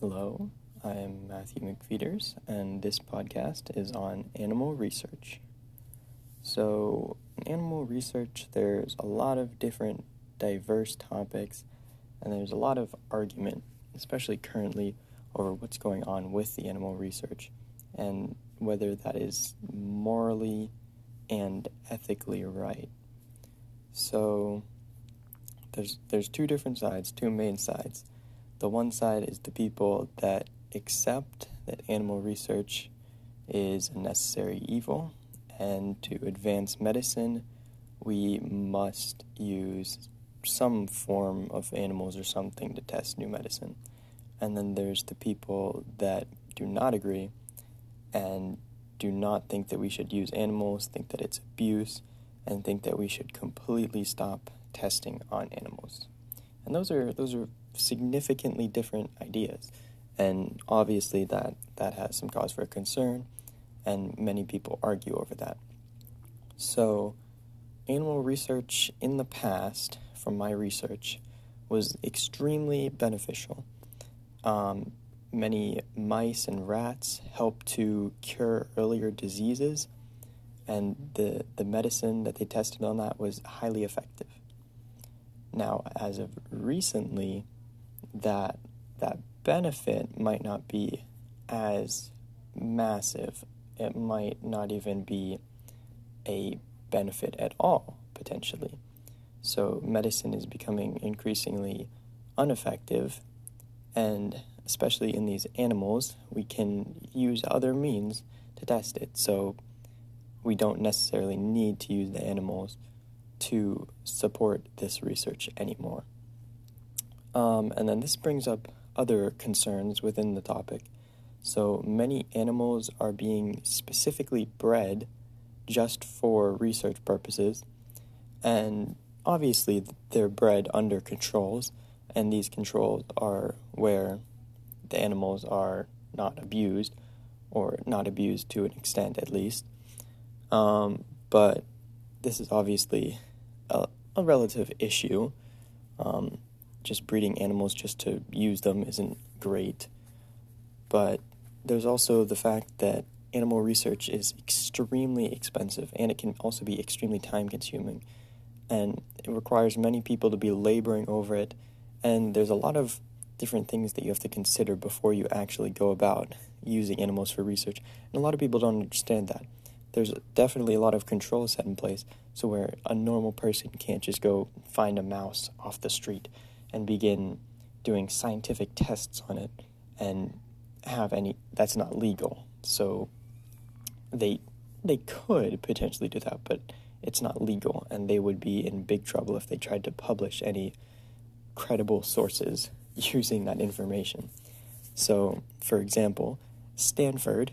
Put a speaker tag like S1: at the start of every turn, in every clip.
S1: Hello, I'm Matthew McFeeters, and this podcast is on animal research. So, in animal research, there's a lot of different diverse topics, and there's a lot of argument, especially currently, over what's going on with the animal research and whether that is morally and ethically right. So, there's there's two different sides, two main sides. The one side is the people that accept that animal research is a necessary evil, and to advance medicine, we must use some form of animals or something to test new medicine. And then there's the people that do not agree and do not think that we should use animals, think that it's abuse, and think that we should completely stop testing on animals. And those are those are significantly different ideas. And obviously that that has some cause for concern and many people argue over that. So animal research in the past, from my research, was extremely beneficial. Um, many mice and rats helped to cure earlier diseases, and the, the medicine that they tested on that was highly effective. Now, as of recently, that that benefit might not be as massive. It might not even be a benefit at all, potentially. So, medicine is becoming increasingly ineffective, and especially in these animals, we can use other means to test it. So, we don't necessarily need to use the animals to support this research anymore. Um, and then this brings up other concerns within the topic. So many animals are being specifically bred just for research purposes, and obviously they're bred under controls, and these controls are where the animals are not abused, or not abused to an extent at least. Um, but this is obviously a, a relative issue. Um, just breeding animals just to use them isn't great. But there's also the fact that animal research is extremely expensive and it can also be extremely time consuming. And it requires many people to be laboring over it. And there's a lot of different things that you have to consider before you actually go about using animals for research. And a lot of people don't understand that. There's definitely a lot of controls set in place, so where a normal person can't just go find a mouse off the street and begin doing scientific tests on it and have any that's not legal. So they they could potentially do that but it's not legal and they would be in big trouble if they tried to publish any credible sources using that information. So for example stanford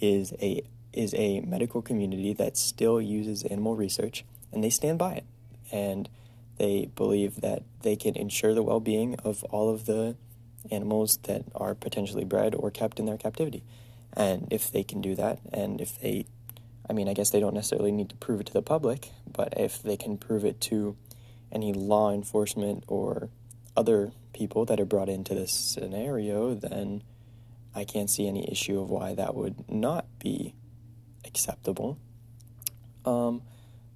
S1: is a is a medical community that still uses animal research and they stand by it. And they believe that they can ensure the well being of all of the animals that are potentially bred or kept in their captivity. And if they can do that, and if they, I mean, I guess they don't necessarily need to prove it to the public, but if they can prove it to any law enforcement or other people that are brought into this scenario, then I can't see any issue of why that would not be acceptable. Um,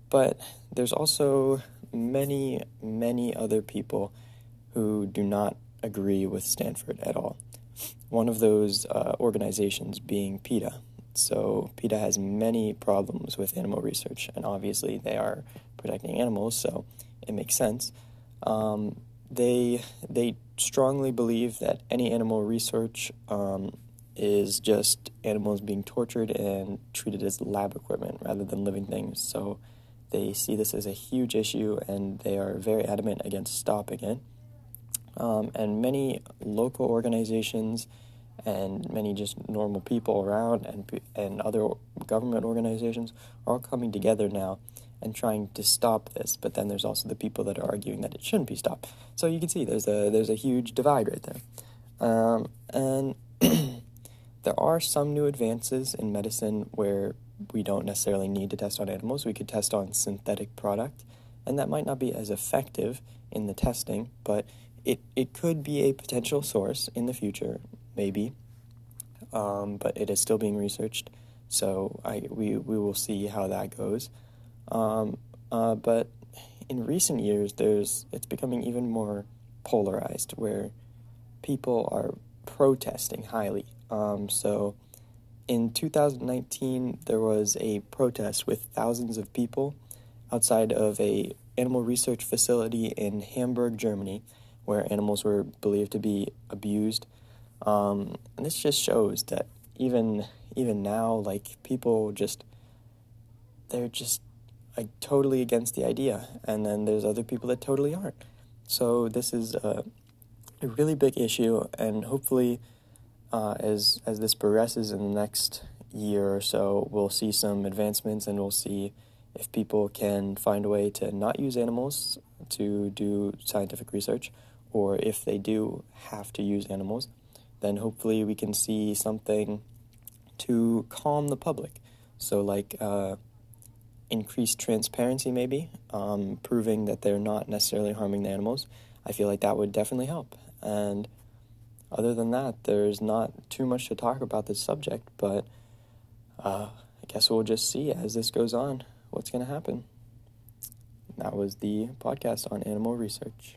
S1: but there's also many, many other people who do not agree with Stanford at all. One of those uh, organizations being PETA. So, PETA has many problems with animal research, and obviously they are protecting animals, so it makes sense. Um, they, they strongly believe that any animal research um, is just animals being tortured and treated as lab equipment rather than living things. So, they see this as a huge issue and they are very adamant against stopping it. Um, and many local organizations and many just normal people around and, and other government organizations are all coming together now and trying to stop this. But then there's also the people that are arguing that it shouldn't be stopped. So you can see there's a, there's a huge divide right there. Um, and there are some new advances in medicine where we don't necessarily need to test on animals. We could test on synthetic product, and that might not be as effective in the testing, but it, it could be a potential source in the future, maybe, um, but it is still being researched. So I we we will see how that goes. Um, uh, but in recent years, there's it's becoming even more polarized, where people are protesting highly. Um, so in 2019, there was a protest with thousands of people outside of a animal research facility in Hamburg, Germany, where animals were believed to be abused. Um, and this just shows that even even now, like people just they're just like totally against the idea, and then there's other people that totally aren't. So this is a, a really big issue, and hopefully, uh, as as this progresses in the next year or so, we'll see some advancements, and we'll see if people can find a way to not use animals to do scientific research, or if they do have to use animals, then hopefully we can see something to calm the public. So, like uh, increased transparency, maybe, um, proving that they're not necessarily harming the animals. I feel like that would definitely help. And other than that, there's not too much to talk about this subject, but uh, I guess we'll just see as this goes on what's going to happen. That was the podcast on animal research.